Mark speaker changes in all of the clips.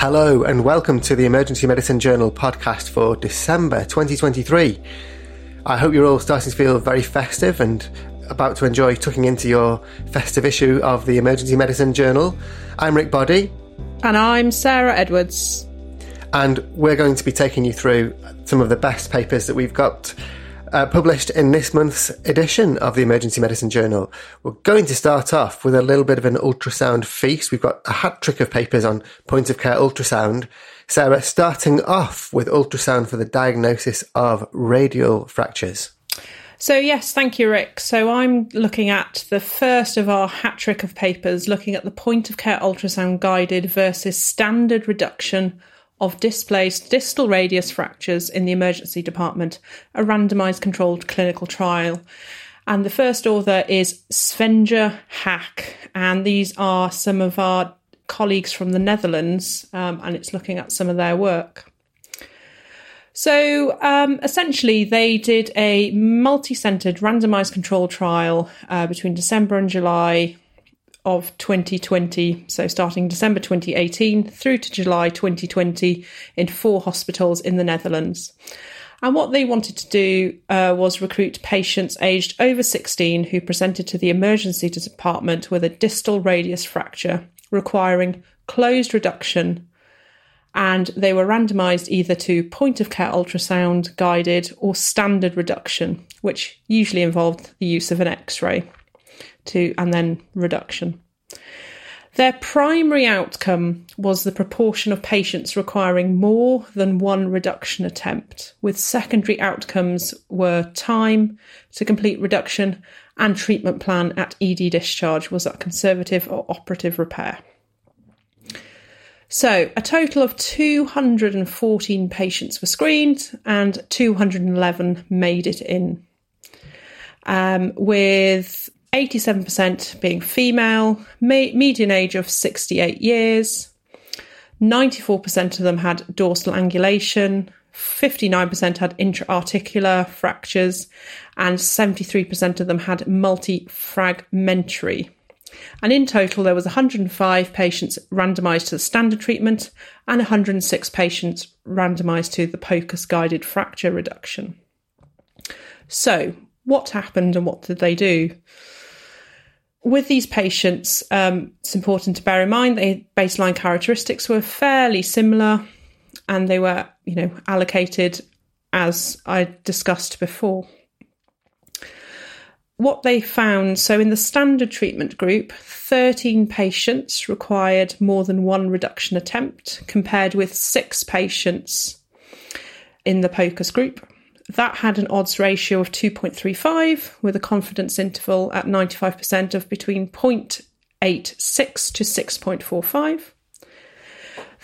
Speaker 1: Hello, and welcome to the Emergency Medicine Journal podcast for December 2023. I hope you're all starting to feel very festive and about to enjoy tucking into your festive issue of the Emergency Medicine Journal. I'm Rick Body.
Speaker 2: And I'm Sarah Edwards.
Speaker 1: And we're going to be taking you through some of the best papers that we've got uh, published in this month's edition of the Emergency Medicine Journal. We're going to start off with a little bit of an ultrasound feast. We've got a hat trick of papers on point of care ultrasound. Sarah, starting off with ultrasound for the diagnosis of radial fractures.
Speaker 2: So, yes, thank you, Rick. So, I'm looking at the first of our hat trick of papers, looking at the point of care ultrasound guided versus standard reduction of displaced distal radius fractures in the emergency department, a randomized controlled clinical trial. And the first author is Svenja Hack, and these are some of our colleagues from the Netherlands, um, and it's looking at some of their work. So um, essentially, they did a multi centered randomized controlled trial uh, between December and July of 2020, so starting December 2018 through to July 2020 in four hospitals in the Netherlands. And what they wanted to do uh, was recruit patients aged over 16 who presented to the emergency department with a distal radius fracture requiring closed reduction. And they were randomized either to point of care ultrasound guided or standard reduction, which usually involved the use of an x ray to and then reduction. Their primary outcome was the proportion of patients requiring more than one reduction attempt, with secondary outcomes were time to complete reduction and treatment plan at ED discharge was that conservative or operative repair. So, a total of 214 patients were screened and 211 made it in. Um, with 87% being female, median age of 68 years. 94% of them had dorsal angulation, 59% had intra-articular fractures, and 73% of them had multifragmentary. And in total, there was 105 patients randomised to the standard treatment and 106 patients randomised to the POCUS guided fracture reduction. So, what happened and what did they do? With these patients, um, it's important to bear in mind the baseline characteristics were fairly similar, and they were, you know, allocated as I discussed before. What they found so, in the standard treatment group, 13 patients required more than one reduction attempt, compared with six patients in the POCUS group. That had an odds ratio of 2.35 with a confidence interval at 95% of between 0.86 to 6.45.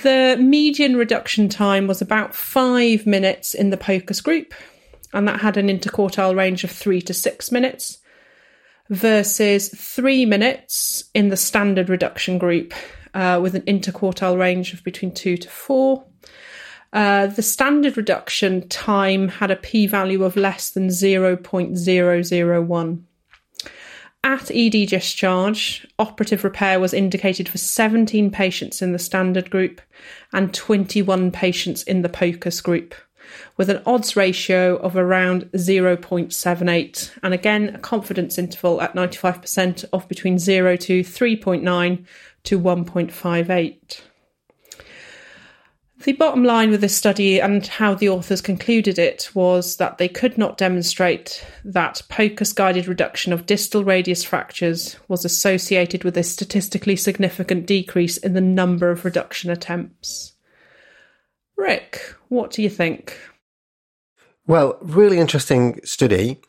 Speaker 2: The median reduction time was about five minutes in the POCUS group, and that had an interquartile range of three to six minutes, versus three minutes in the standard reduction group, uh, with an interquartile range of between two to four. Uh, the standard reduction time had a p value of less than 0.001. At ED discharge, operative repair was indicated for 17 patients in the standard group and 21 patients in the POCUS group, with an odds ratio of around 0.78, and again a confidence interval at 95% of between 0 to 3.9 to 1.58. The bottom line with this study and how the authors concluded it was that they could not demonstrate that POCUS guided reduction of distal radius fractures was associated with a statistically significant decrease in the number of reduction attempts. Rick, what do you think?
Speaker 1: Well, really interesting study.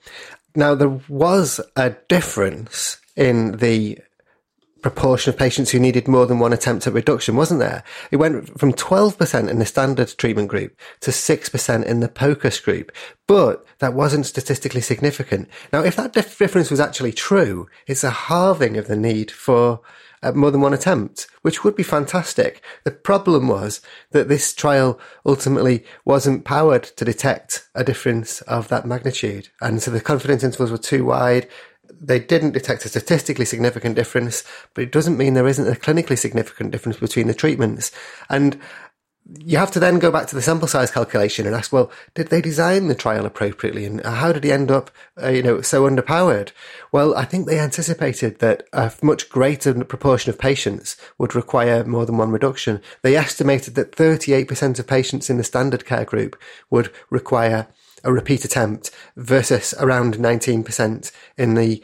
Speaker 1: Now, there was a difference in the proportion of patients who needed more than one attempt at reduction, wasn't there? It went from 12% in the standard treatment group to 6% in the POCUS group, but that wasn't statistically significant. Now, if that dif- difference was actually true, it's a halving of the need for uh, more than one attempt, which would be fantastic. The problem was that this trial ultimately wasn't powered to detect a difference of that magnitude. And so the confidence intervals were too wide they didn't detect a statistically significant difference, but it doesn't mean there isn't a clinically significant difference between the treatments. And you have to then go back to the sample size calculation and ask, well, did they design the trial appropriately, and how did he end up, uh, you know, so underpowered? Well, I think they anticipated that a much greater proportion of patients would require more than one reduction. They estimated that 38% of patients in the standard care group would require a repeat attempt versus around 19% in the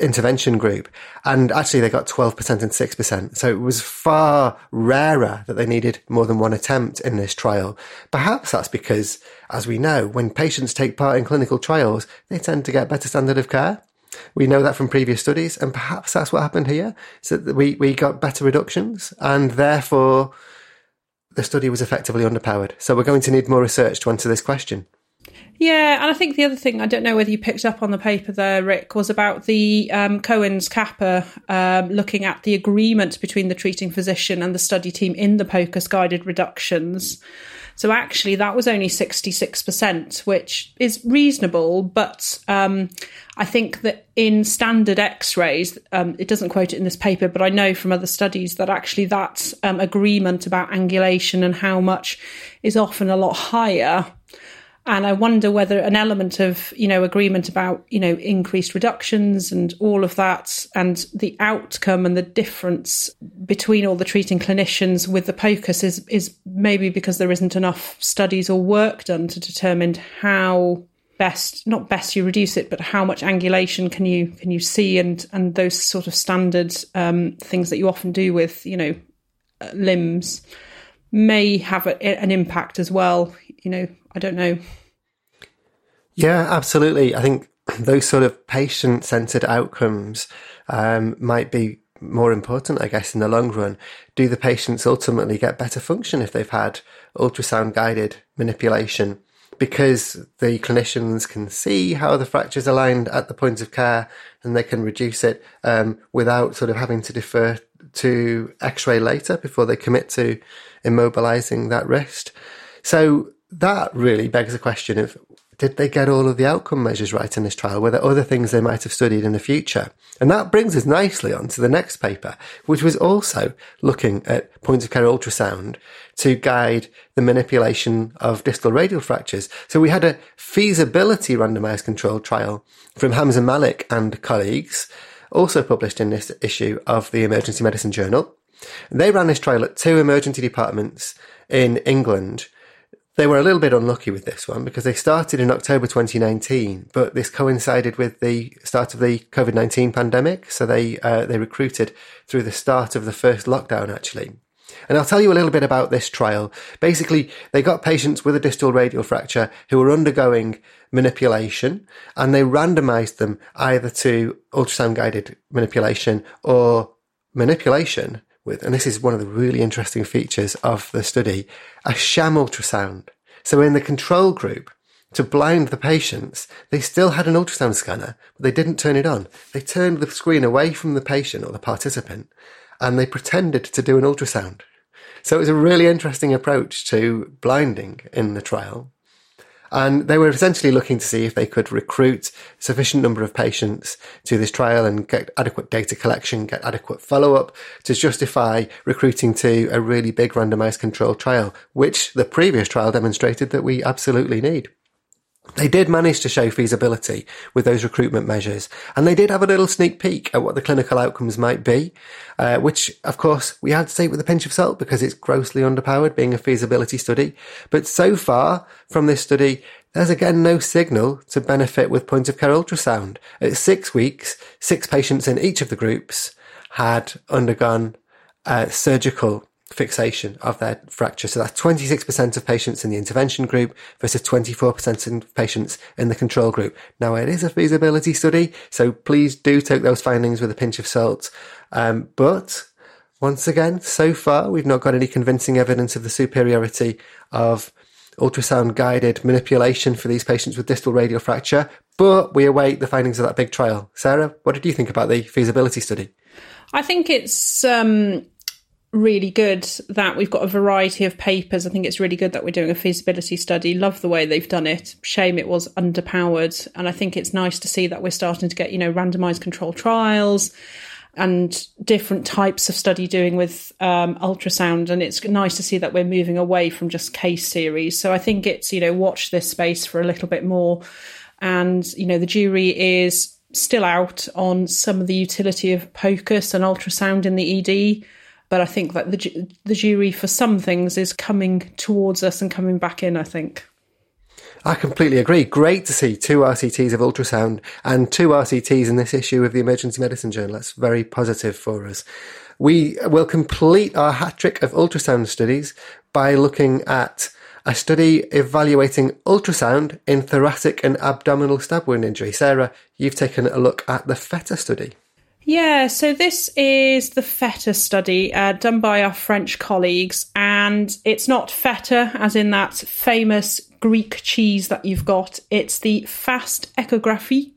Speaker 1: intervention group. And actually, they got 12% and 6%. So it was far rarer that they needed more than one attempt in this trial. Perhaps that's because, as we know, when patients take part in clinical trials, they tend to get better standard of care. We know that from previous studies, and perhaps that's what happened here. So we, we got better reductions, and therefore the study was effectively underpowered. So we're going to need more research to answer this question.
Speaker 2: Yeah, and I think the other thing I don't know whether you picked up on the paper there, Rick, was about the um, Cohen's Kappa um, looking at the agreement between the treating physician and the study team in the POCUS guided reductions. So actually, that was only 66%, which is reasonable. But um, I think that in standard x rays, um, it doesn't quote it in this paper, but I know from other studies that actually that um, agreement about angulation and how much is often a lot higher and I wonder whether an element of, you know, agreement about, you know, increased reductions and all of that and the outcome and the difference between all the treating clinicians with the POCUS is, is maybe because there isn't enough studies or work done to determine how best not best you reduce it but how much angulation can you can you see and and those sort of standard um, things that you often do with you know uh, limbs may have a, an impact as well you know I don't know.
Speaker 1: Yeah, absolutely. I think those sort of patient centered outcomes um, might be more important, I guess, in the long run. Do the patients ultimately get better function if they've had ultrasound guided manipulation? Because the clinicians can see how the fracture's aligned at the point of care and they can reduce it um, without sort of having to defer to x ray later before they commit to immobilizing that wrist. So that really begs the question of did they get all of the outcome measures right in this trial? Were there other things they might have studied in the future? And that brings us nicely on to the next paper, which was also looking at point of care ultrasound to guide the manipulation of distal radial fractures. So we had a feasibility randomized controlled trial from Hamza Malik and colleagues, also published in this issue of the Emergency Medicine Journal. They ran this trial at two emergency departments in England they were a little bit unlucky with this one because they started in October 2019, but this coincided with the start of the COVID 19 pandemic. So they, uh, they recruited through the start of the first lockdown, actually. And I'll tell you a little bit about this trial. Basically, they got patients with a distal radial fracture who were undergoing manipulation and they randomized them either to ultrasound guided manipulation or manipulation with, and this is one of the really interesting features of the study, a sham ultrasound. So in the control group, to blind the patients, they still had an ultrasound scanner, but they didn't turn it on. They turned the screen away from the patient or the participant and they pretended to do an ultrasound. So it was a really interesting approach to blinding in the trial. And they were essentially looking to see if they could recruit sufficient number of patients to this trial and get adequate data collection, get adequate follow up to justify recruiting to a really big randomized controlled trial, which the previous trial demonstrated that we absolutely need. They did manage to show feasibility with those recruitment measures, and they did have a little sneak peek at what the clinical outcomes might be, uh, which, of course, we had to take with a pinch of salt because it's grossly underpowered, being a feasibility study. But so far from this study, there's again no signal to benefit with point of care ultrasound. At six weeks, six patients in each of the groups had undergone uh, surgical fixation of their fracture. So that's 26% of patients in the intervention group versus 24% of patients in the control group. Now it is a feasibility study, so please do take those findings with a pinch of salt. Um, but once again, so far we've not got any convincing evidence of the superiority of ultrasound guided manipulation for these patients with distal radial fracture, but we await the findings of that big trial. Sarah, what did you think about the feasibility study?
Speaker 2: I think it's um, really good that we've got a variety of papers. I think it's really good that we're doing a feasibility study. Love the way they've done it. Shame it was underpowered. And I think it's nice to see that we're starting to get, you know, randomized control trials and different types of study doing with um, ultrasound. And it's nice to see that we're moving away from just case series. So I think it's, you know, watch this space for a little bit more. And, you know, the jury is still out on some of the utility of POCUS and ultrasound in the ED but I think that the the jury for some things is coming towards us and coming back in. I think.
Speaker 1: I completely agree. Great to see two RCTs of ultrasound and two RCTs in this issue of the Emergency Medicine Journal. That's very positive for us. We will complete our hat trick of ultrasound studies by looking at a study evaluating ultrasound in thoracic and abdominal stab wound injury. Sarah, you've taken a look at the FETA study.
Speaker 2: Yeah, so this is the feta study uh, done by our French colleagues, and it's not feta as in that famous Greek cheese that you've got. It's the fast echographie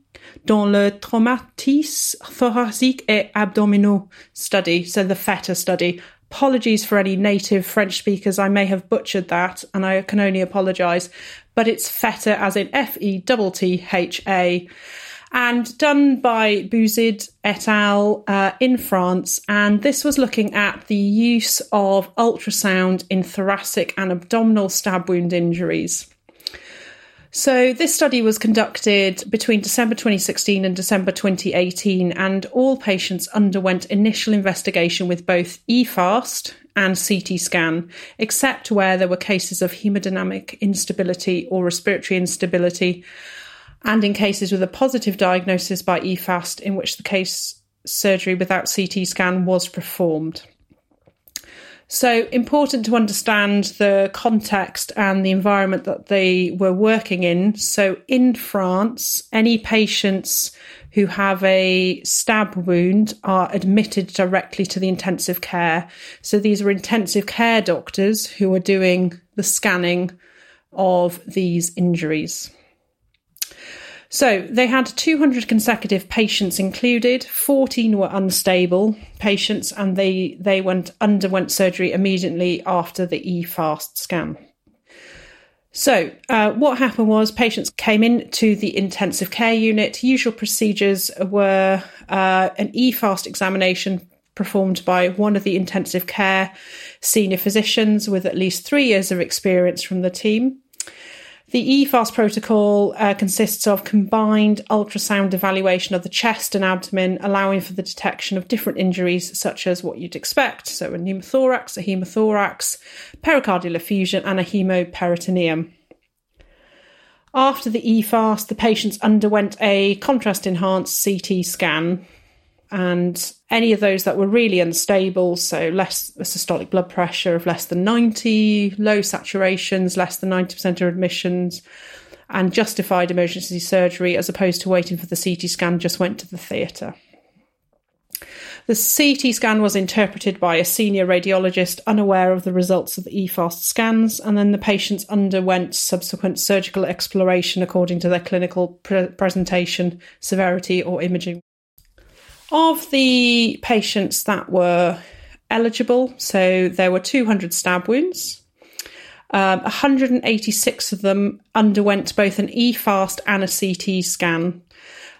Speaker 2: dans le traumatisme thoracique et abdominaux study, so the feta study. Apologies for any native French speakers, I may have butchered that, and I can only apologise, but it's feta as in F E T T H A and done by Bouzid et al. Uh, in France. And this was looking at the use of ultrasound in thoracic and abdominal stab wound injuries. So, this study was conducted between December 2016 and December 2018, and all patients underwent initial investigation with both EFAST and CT scan, except where there were cases of hemodynamic instability or respiratory instability, and in cases with a positive diagnosis by EFAST, in which the case surgery without CT scan was performed. So, important to understand the context and the environment that they were working in. So, in France, any patients who have a stab wound are admitted directly to the intensive care. So, these are intensive care doctors who are doing the scanning of these injuries. So they had 200 consecutive patients included. 14 were unstable patients, and they they went underwent surgery immediately after the EFAST scan. So, uh, what happened was patients came in to the intensive care unit. Usual procedures were uh, an EFAST examination performed by one of the intensive care senior physicians with at least three years of experience from the team. The EFAST protocol uh, consists of combined ultrasound evaluation of the chest and abdomen, allowing for the detection of different injuries, such as what you'd expect. So, a pneumothorax, a hemothorax, pericardial effusion, and a hemoperitoneum. After the EFAST, the patients underwent a contrast enhanced CT scan and any of those that were really unstable, so less systolic blood pressure of less than 90, low saturations, less than 90% of admissions, and justified emergency surgery as opposed to waiting for the CT scan, just went to the theatre. The CT scan was interpreted by a senior radiologist unaware of the results of the EFAST scans, and then the patients underwent subsequent surgical exploration according to their clinical pre- presentation, severity, or imaging. Of the patients that were eligible, so there were 200 stab wounds. Um, 186 of them underwent both an EFAST and a CT scan.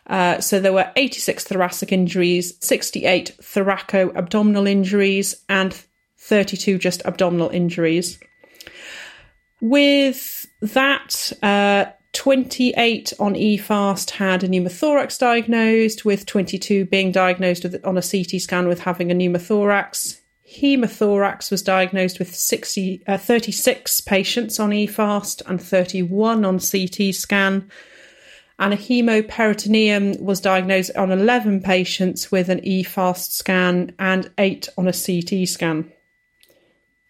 Speaker 2: Uh, so there were 86 thoracic injuries, 68 thoraco-abdominal injuries, and 32 just abdominal injuries. With that, uh, 28 on EFAST had a pneumothorax diagnosed, with 22 being diagnosed with, on a CT scan with having a pneumothorax. Hemothorax was diagnosed with 60, uh, 36 patients on EFAST and 31 on CT scan. And a hemoperitoneum was diagnosed on 11 patients with an EFAST scan and 8 on a CT scan.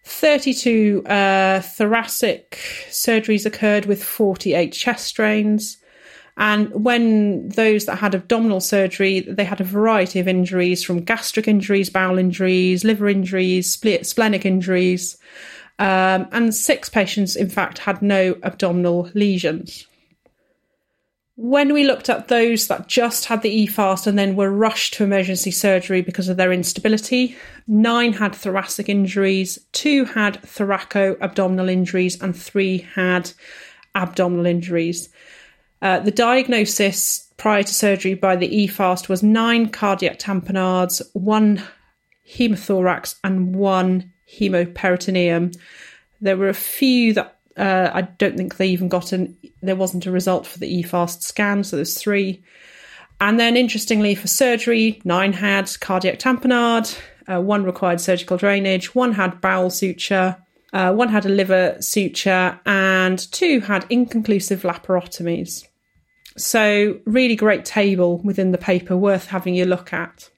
Speaker 2: 32 uh, thoracic surgeries occurred with 48 chest drains. And when those that had abdominal surgery, they had a variety of injuries from gastric injuries, bowel injuries, liver injuries, splenic injuries. Um, and six patients, in fact, had no abdominal lesions. When we looked at those that just had the EFAST and then were rushed to emergency surgery because of their instability, nine had thoracic injuries, two had thoraco-abdominal injuries, and three had abdominal injuries. Uh, the diagnosis prior to surgery by the EFAST was nine cardiac tamponades, one hemothorax, and one hemoperitoneum. There were a few that uh, I don't think they even got an. There wasn't a result for the EFAST scan, so there's three. And then, interestingly, for surgery, nine had cardiac tamponade, uh, one required surgical drainage, one had bowel suture, uh, one had a liver suture, and two had inconclusive laparotomies. So, really great table within the paper, worth having a look at.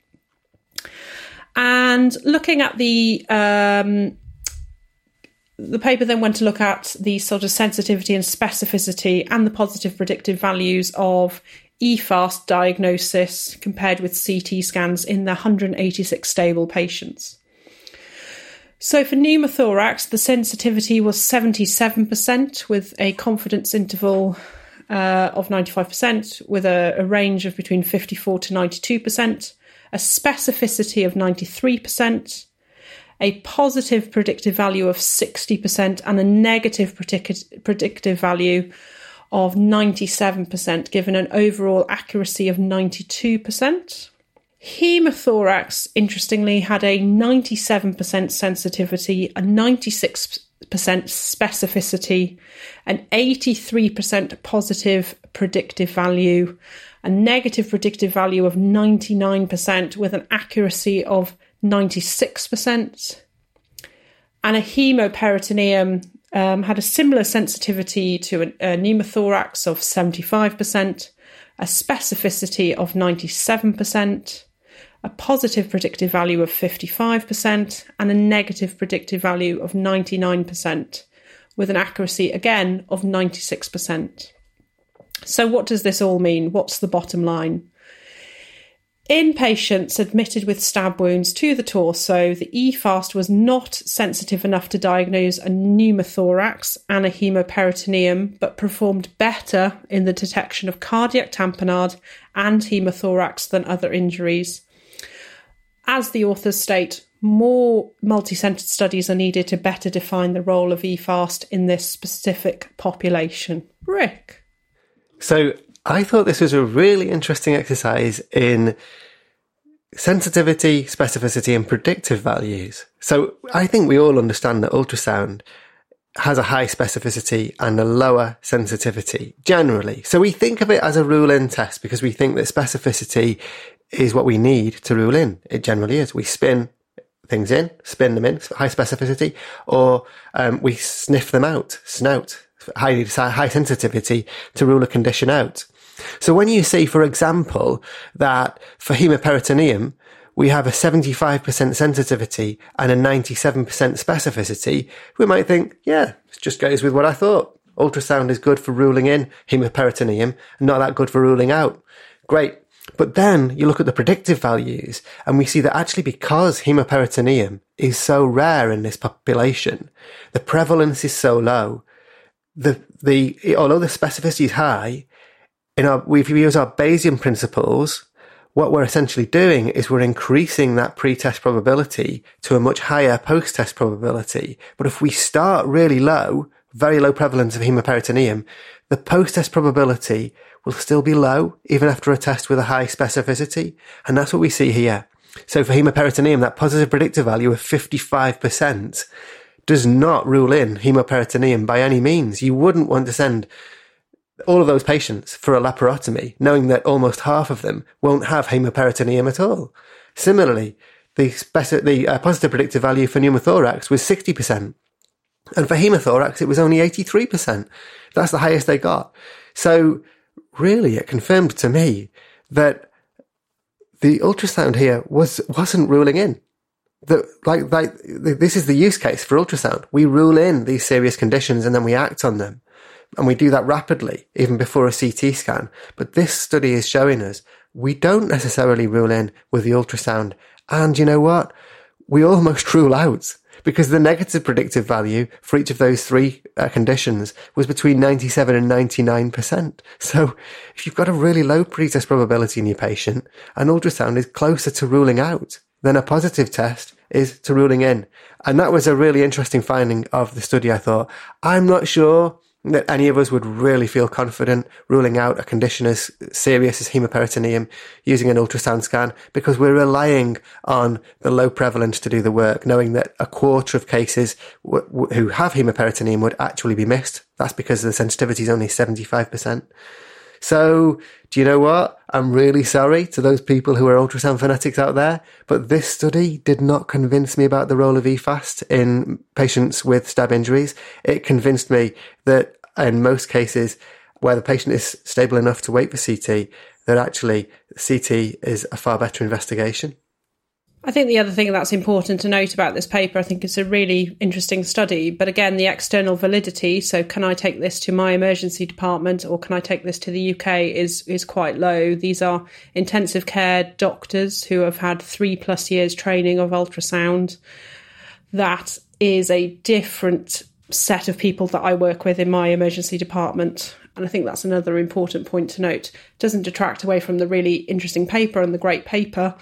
Speaker 2: And looking at the um, the paper then went to look at the sort of sensitivity and specificity and the positive predictive values of EFAST diagnosis compared with CT scans in the 186 stable patients. So for pneumothorax, the sensitivity was 77% with a confidence interval uh, of 95%, with a, a range of between 54 to 92%, a specificity of 93%, a positive predictive value of 60% and a negative predict- predictive value of 97%, given an overall accuracy of 92%. Hemothorax, interestingly, had a 97% sensitivity, a 96% specificity, an 83% positive predictive value, a negative predictive value of 99%, with an accuracy of 96%. And a hemoperitoneum um, had a similar sensitivity to a, a pneumothorax of 75%, a specificity of 97%, a positive predictive value of 55%, and a negative predictive value of 99%, with an accuracy again of 96%. So, what does this all mean? What's the bottom line? In patients admitted with stab wounds to the torso, the EFAST was not sensitive enough to diagnose a pneumothorax and a hemoperitoneum, but performed better in the detection of cardiac tamponade and hemothorax than other injuries. As the authors state, more multi centered studies are needed to better define the role of EFAST in this specific population. Rick.
Speaker 1: So, I thought this was a really interesting exercise in sensitivity, specificity, and predictive values. So I think we all understand that ultrasound has a high specificity and a lower sensitivity generally. So we think of it as a rule in test because we think that specificity is what we need to rule in. It generally is. We spin things in, spin them in, high specificity, or um, we sniff them out, snout, high, high sensitivity to rule a condition out. So when you say, for example, that for hemoperitoneum, we have a 75% sensitivity and a 97% specificity, we might think, yeah, it just goes with what I thought. Ultrasound is good for ruling in hemoperitoneum, and not that good for ruling out. Great. But then you look at the predictive values and we see that actually because hemoperitoneum is so rare in this population, the prevalence is so low, the, the, although the specificity is high, in our, if we use our Bayesian principles, what we're essentially doing is we're increasing that pre-test probability to a much higher post-test probability. But if we start really low, very low prevalence of hemoperitoneum, the post-test probability will still be low, even after a test with a high specificity. And that's what we see here. So for hemoperitoneum, that positive predictive value of 55% does not rule in hemoperitoneum by any means. You wouldn't want to send all of those patients for a laparotomy, knowing that almost half of them won't have hemoperitoneum at all. Similarly, the, speci- the uh, positive predictive value for pneumothorax was 60%. And for hemothorax, it was only 83%. That's the highest they got. So really, it confirmed to me that the ultrasound here was, wasn't ruling in. That, like, like, this is the use case for ultrasound. We rule in these serious conditions and then we act on them. And we do that rapidly, even before a CT scan. But this study is showing us we don't necessarily rule in with the ultrasound. And you know what? We almost rule out. because the negative predictive value for each of those three uh, conditions was between 97 and 99%. So if you've got a really low pretest probability in your patient, an ultrasound is closer to ruling out than a positive test is to ruling in. And that was a really interesting finding of the study, I thought. I'm not sure that any of us would really feel confident ruling out a condition as serious as hemoperitoneum using an ultrasound scan because we're relying on the low prevalence to do the work, knowing that a quarter of cases w- w- who have hemoperitoneum would actually be missed. That's because the sensitivity is only 75%. So, do you know what? I'm really sorry to those people who are ultrasound fanatics out there, but this study did not convince me about the role of EFAST in patients with stab injuries. It convinced me that in most cases, where the patient is stable enough to wait for CT, that actually CT is a far better investigation.
Speaker 2: I think the other thing that's important to note about this paper, I think it's a really interesting study, but again, the external validity. So, can I take this to my emergency department or can I take this to the UK is, is quite low. These are intensive care doctors who have had three plus years training of ultrasound. That is a different set of people that I work with in my emergency department. And I think that's another important point to note. It doesn't detract away from the really interesting paper and the great paper,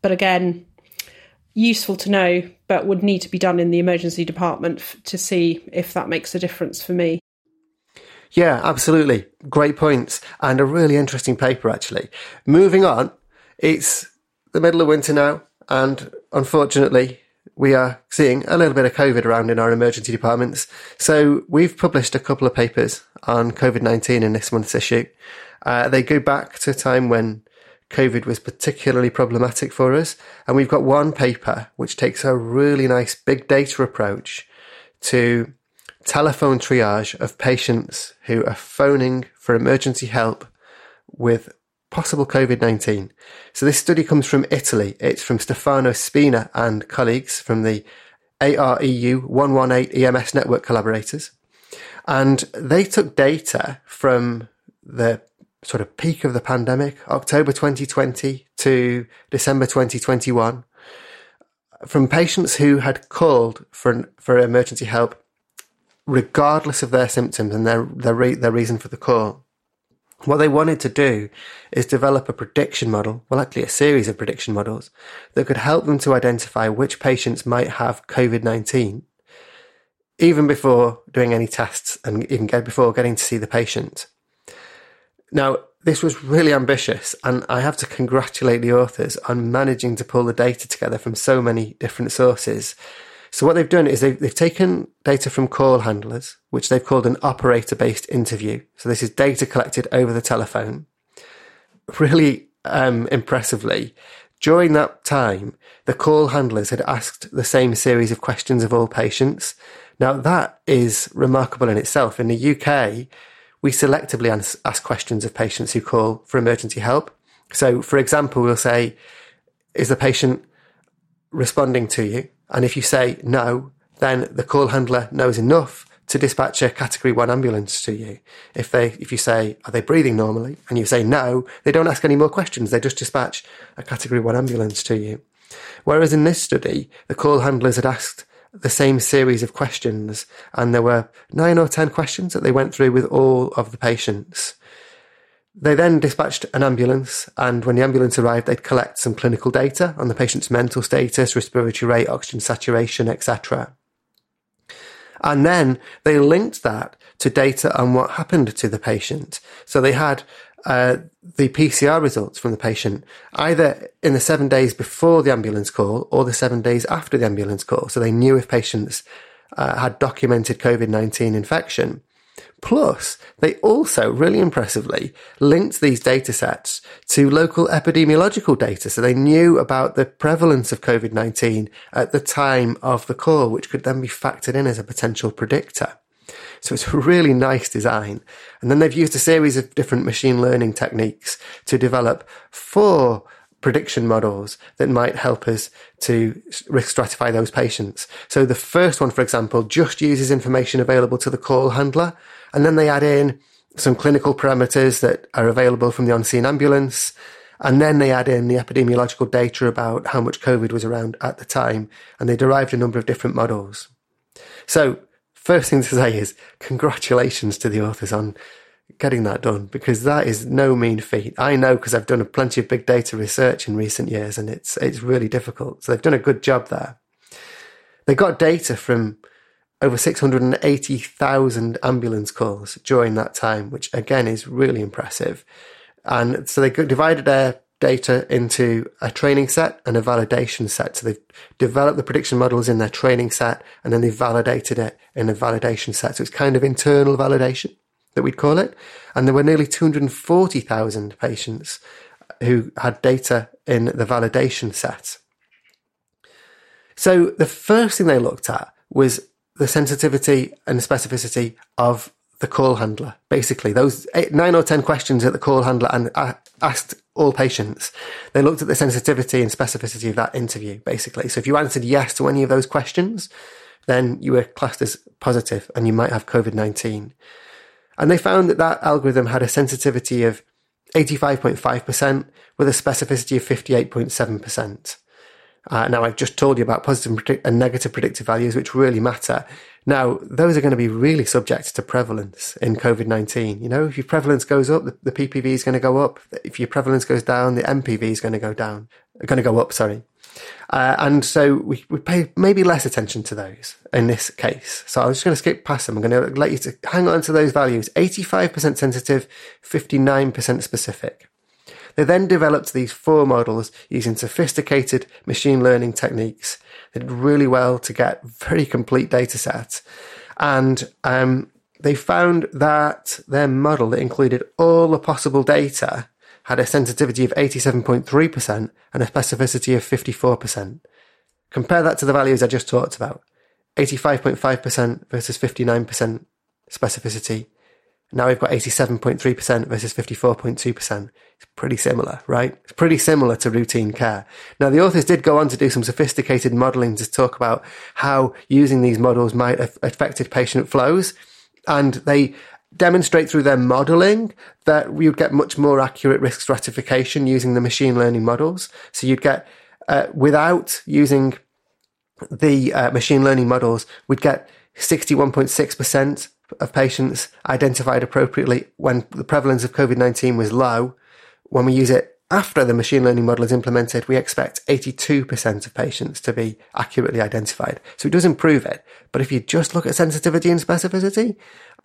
Speaker 2: but again, useful to know, but would need to be done in the emergency department f- to see if that makes a difference for me.
Speaker 1: Yeah, absolutely. Great points. And a really interesting paper, actually. Moving on, it's the middle of winter now, and unfortunately, we are seeing a little bit of COVID around in our emergency departments. So we've published a couple of papers on COVID 19 in this month's issue. Uh, they go back to a time when COVID was particularly problematic for us. And we've got one paper which takes a really nice big data approach to telephone triage of patients who are phoning for emergency help with possible COVID 19. So this study comes from Italy. It's from Stefano Spina and colleagues from the AREU 118 EMS network collaborators. And they took data from the sort of peak of the pandemic, October 2020 to December 2021, from patients who had called for for emergency help, regardless of their symptoms and their their, re- their reason for the call. What they wanted to do is develop a prediction model, well, actually a series of prediction models that could help them to identify which patients might have COVID 19 even before doing any tests and even before getting to see the patient. Now, this was really ambitious, and I have to congratulate the authors on managing to pull the data together from so many different sources. So, what they've done is they've, they've taken data from call handlers, which they've called an operator based interview. So, this is data collected over the telephone. Really um, impressively, during that time, the call handlers had asked the same series of questions of all patients. Now, that is remarkable in itself. In the UK, we selectively ask questions of patients who call for emergency help. So, for example, we'll say, Is the patient responding to you? And if you say no, then the call handler knows enough to dispatch a category one ambulance to you. If they, if you say, are they breathing normally? And you say no, they don't ask any more questions. They just dispatch a category one ambulance to you. Whereas in this study, the call handlers had asked the same series of questions, and there were nine or ten questions that they went through with all of the patients. They then dispatched an ambulance, and when the ambulance arrived, they'd collect some clinical data on the patient's mental status, respiratory rate, oxygen saturation, etc. And then they linked that to data on what happened to the patient. So they had uh, the PCR results from the patient either in the seven days before the ambulance call or the seven days after the ambulance call. So they knew if patients uh, had documented COVID 19 infection. Plus, they also really impressively linked these data sets to local epidemiological data. So they knew about the prevalence of COVID 19 at the time of the call, which could then be factored in as a potential predictor. So it's a really nice design. And then they've used a series of different machine learning techniques to develop four prediction models that might help us to risk stratify those patients. So the first one, for example, just uses information available to the call handler. And then they add in some clinical parameters that are available from the on-scene ambulance. And then they add in the epidemiological data about how much COVID was around at the time, and they derived a number of different models. So, first thing to say is congratulations to the authors on getting that done because that is no mean feat. I know because I've done a plenty of big data research in recent years and it's it's really difficult. So they've done a good job there. They got data from over 680,000 ambulance calls during that time, which again is really impressive. And so they divided their data into a training set and a validation set. So they've developed the prediction models in their training set and then they've validated it in a validation set. So it's kind of internal validation that we'd call it. And there were nearly 240,000 patients who had data in the validation set. So the first thing they looked at was the sensitivity and specificity of the call handler. Basically, those eight, nine or 10 questions at the call handler and uh, asked all patients. They looked at the sensitivity and specificity of that interview, basically. So if you answered yes to any of those questions, then you were classed as positive and you might have COVID 19. And they found that that algorithm had a sensitivity of 85.5% with a specificity of 58.7%. Uh, now, I've just told you about positive and negative predictive values, which really matter. Now, those are going to be really subject to prevalence in COVID 19. You know, if your prevalence goes up, the, the, PPV is going to go up. If your prevalence goes down, the NPV is going to go down, going to go up, sorry. Uh, and so we, we pay maybe less attention to those in this case. So I'm just going to skip past them. I'm going to let you to hang on to those values 85% sensitive, 59% specific. They then developed these four models using sophisticated machine learning techniques. They did really well to get very complete data sets. And um, they found that their model that included all the possible data had a sensitivity of 87.3% and a specificity of 54%. Compare that to the values I just talked about 85.5% versus 59% specificity now we've got 87.3% versus 54.2%. Pretty similar, right? It's pretty similar to routine care. Now, the authors did go on to do some sophisticated modeling to talk about how using these models might have affected patient flows. And they demonstrate through their modeling that you'd get much more accurate risk stratification using the machine learning models. So you'd get, uh, without using the uh, machine learning models, we'd get 61.6% of patients identified appropriately when the prevalence of COVID 19 was low. When we use it after the machine learning model is implemented, we expect 82% of patients to be accurately identified. So it does improve it. But if you just look at sensitivity and specificity,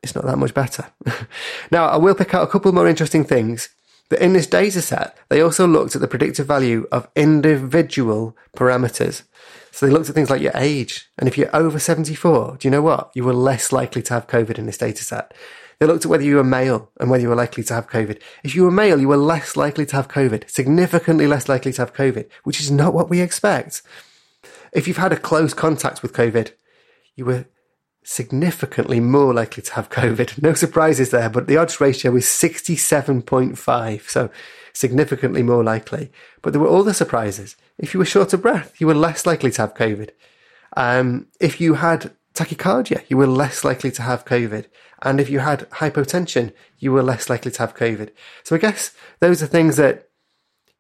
Speaker 1: it's not that much better. now, I will pick out a couple more interesting things. That in this data set, they also looked at the predictive value of individual parameters. So they looked at things like your age. And if you're over 74, do you know what? You were less likely to have COVID in this data set. They looked at whether you were male and whether you were likely to have COVID. If you were male, you were less likely to have COVID, significantly less likely to have COVID, which is not what we expect. If you've had a close contact with COVID, you were significantly more likely to have COVID. No surprises there, but the odds ratio is 67.5. So significantly more likely. But there were other surprises. If you were short of breath, you were less likely to have COVID. Um, if you had tachycardia, you were less likely to have COVID. And if you had hypotension, you were less likely to have COVID. So I guess those are things that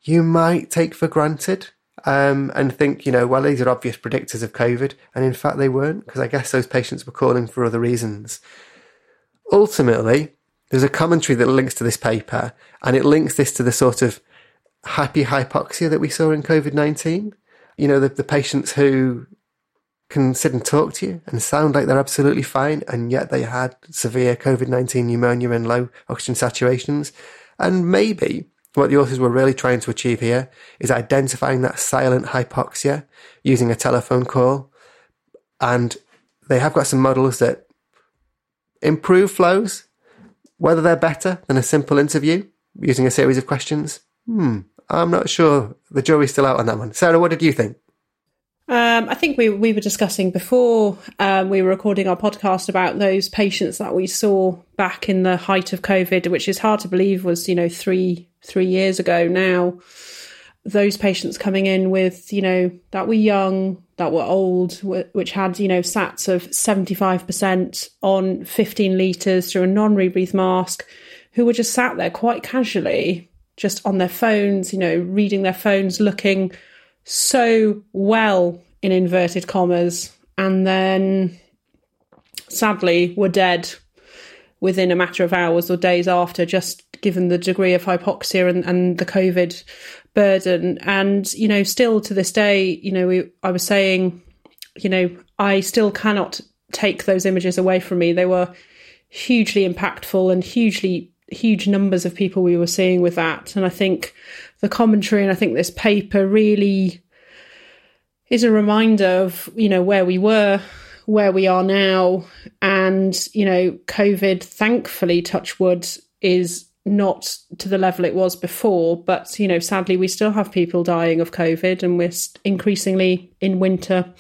Speaker 1: you might take for granted um, and think, you know, well, these are obvious predictors of COVID. And in fact, they weren't, because I guess those patients were calling for other reasons. Ultimately, there's a commentary that links to this paper, and it links this to the sort of happy hypoxia that we saw in COVID 19. You know, the, the patients who can sit and talk to you and sound like they're absolutely fine, and yet they had severe COVID 19 pneumonia and low oxygen saturations. And maybe what the authors were really trying to achieve here is identifying that silent hypoxia using a telephone call. And they have got some models that improve flows, whether they're better than a simple interview using a series of questions. Hmm, I'm not sure. The jury's still out on that one. Sarah, what did you think?
Speaker 2: Um, I think we we were discussing before um, we were recording our podcast about those patients that we saw back in the height of COVID, which is hard to believe was you know three three years ago now. Those patients coming in with you know that were young, that were old, which had you know SATs of seventy five percent on fifteen liters through a non rebreathe mask, who were just sat there quite casually just on their phones, you know, reading their phones, looking so well in inverted commas, and then sadly were dead within a matter of hours or days after, just given the degree of hypoxia and, and the COVID burden. And, you know, still to this day, you know, we, I was saying, you know, I still cannot take those images away from me. They were hugely impactful and hugely huge numbers of people we were seeing with that. And I think the commentary and I think this paper really is a reminder of, you know, where we were, where we are now. And, you know, COVID, thankfully, touch wood, is not to the level it was before. But, you know, sadly, we still have people dying of COVID and we're increasingly in winter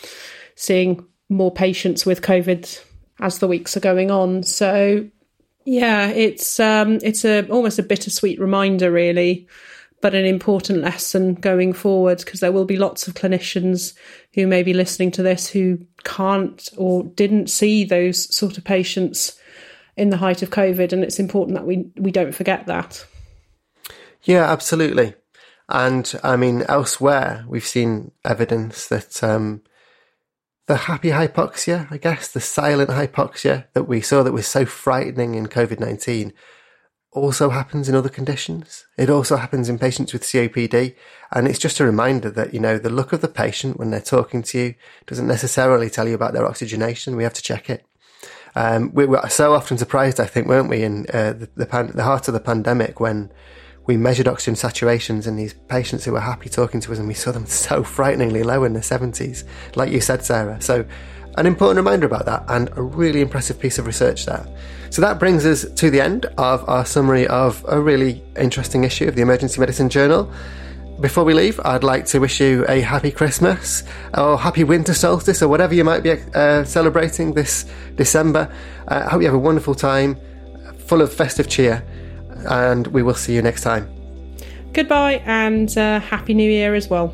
Speaker 2: seeing more patients with COVID as the weeks are going on. So yeah, it's um, it's a almost a bittersweet reminder, really, but an important lesson going forward because there will be lots of clinicians who may be listening to this who can't or didn't see those sort of patients in the height of COVID, and it's important that we we don't forget that.
Speaker 1: Yeah, absolutely. And I mean, elsewhere we've seen evidence that um, the happy hypoxia, I guess, the silent hypoxia that we saw that was so frightening in COVID 19 also happens in other conditions. It also happens in patients with COPD. And it's just a reminder that, you know, the look of the patient when they're talking to you doesn't necessarily tell you about their oxygenation. We have to check it. Um, we were so often surprised, I think, weren't we, in uh, the, the, pan- the heart of the pandemic when we measured oxygen saturations in these patients who were happy talking to us, and we saw them so frighteningly low in the 70s, like you said, Sarah. So, an important reminder about that, and a really impressive piece of research there. So, that brings us to the end of our summary of a really interesting issue of the Emergency Medicine Journal. Before we leave, I'd like to wish you a happy Christmas or happy winter solstice or whatever you might be uh, celebrating this December. I uh, hope you have a wonderful time, full of festive cheer and we will see you next time.
Speaker 2: Goodbye and uh, Happy New Year as well.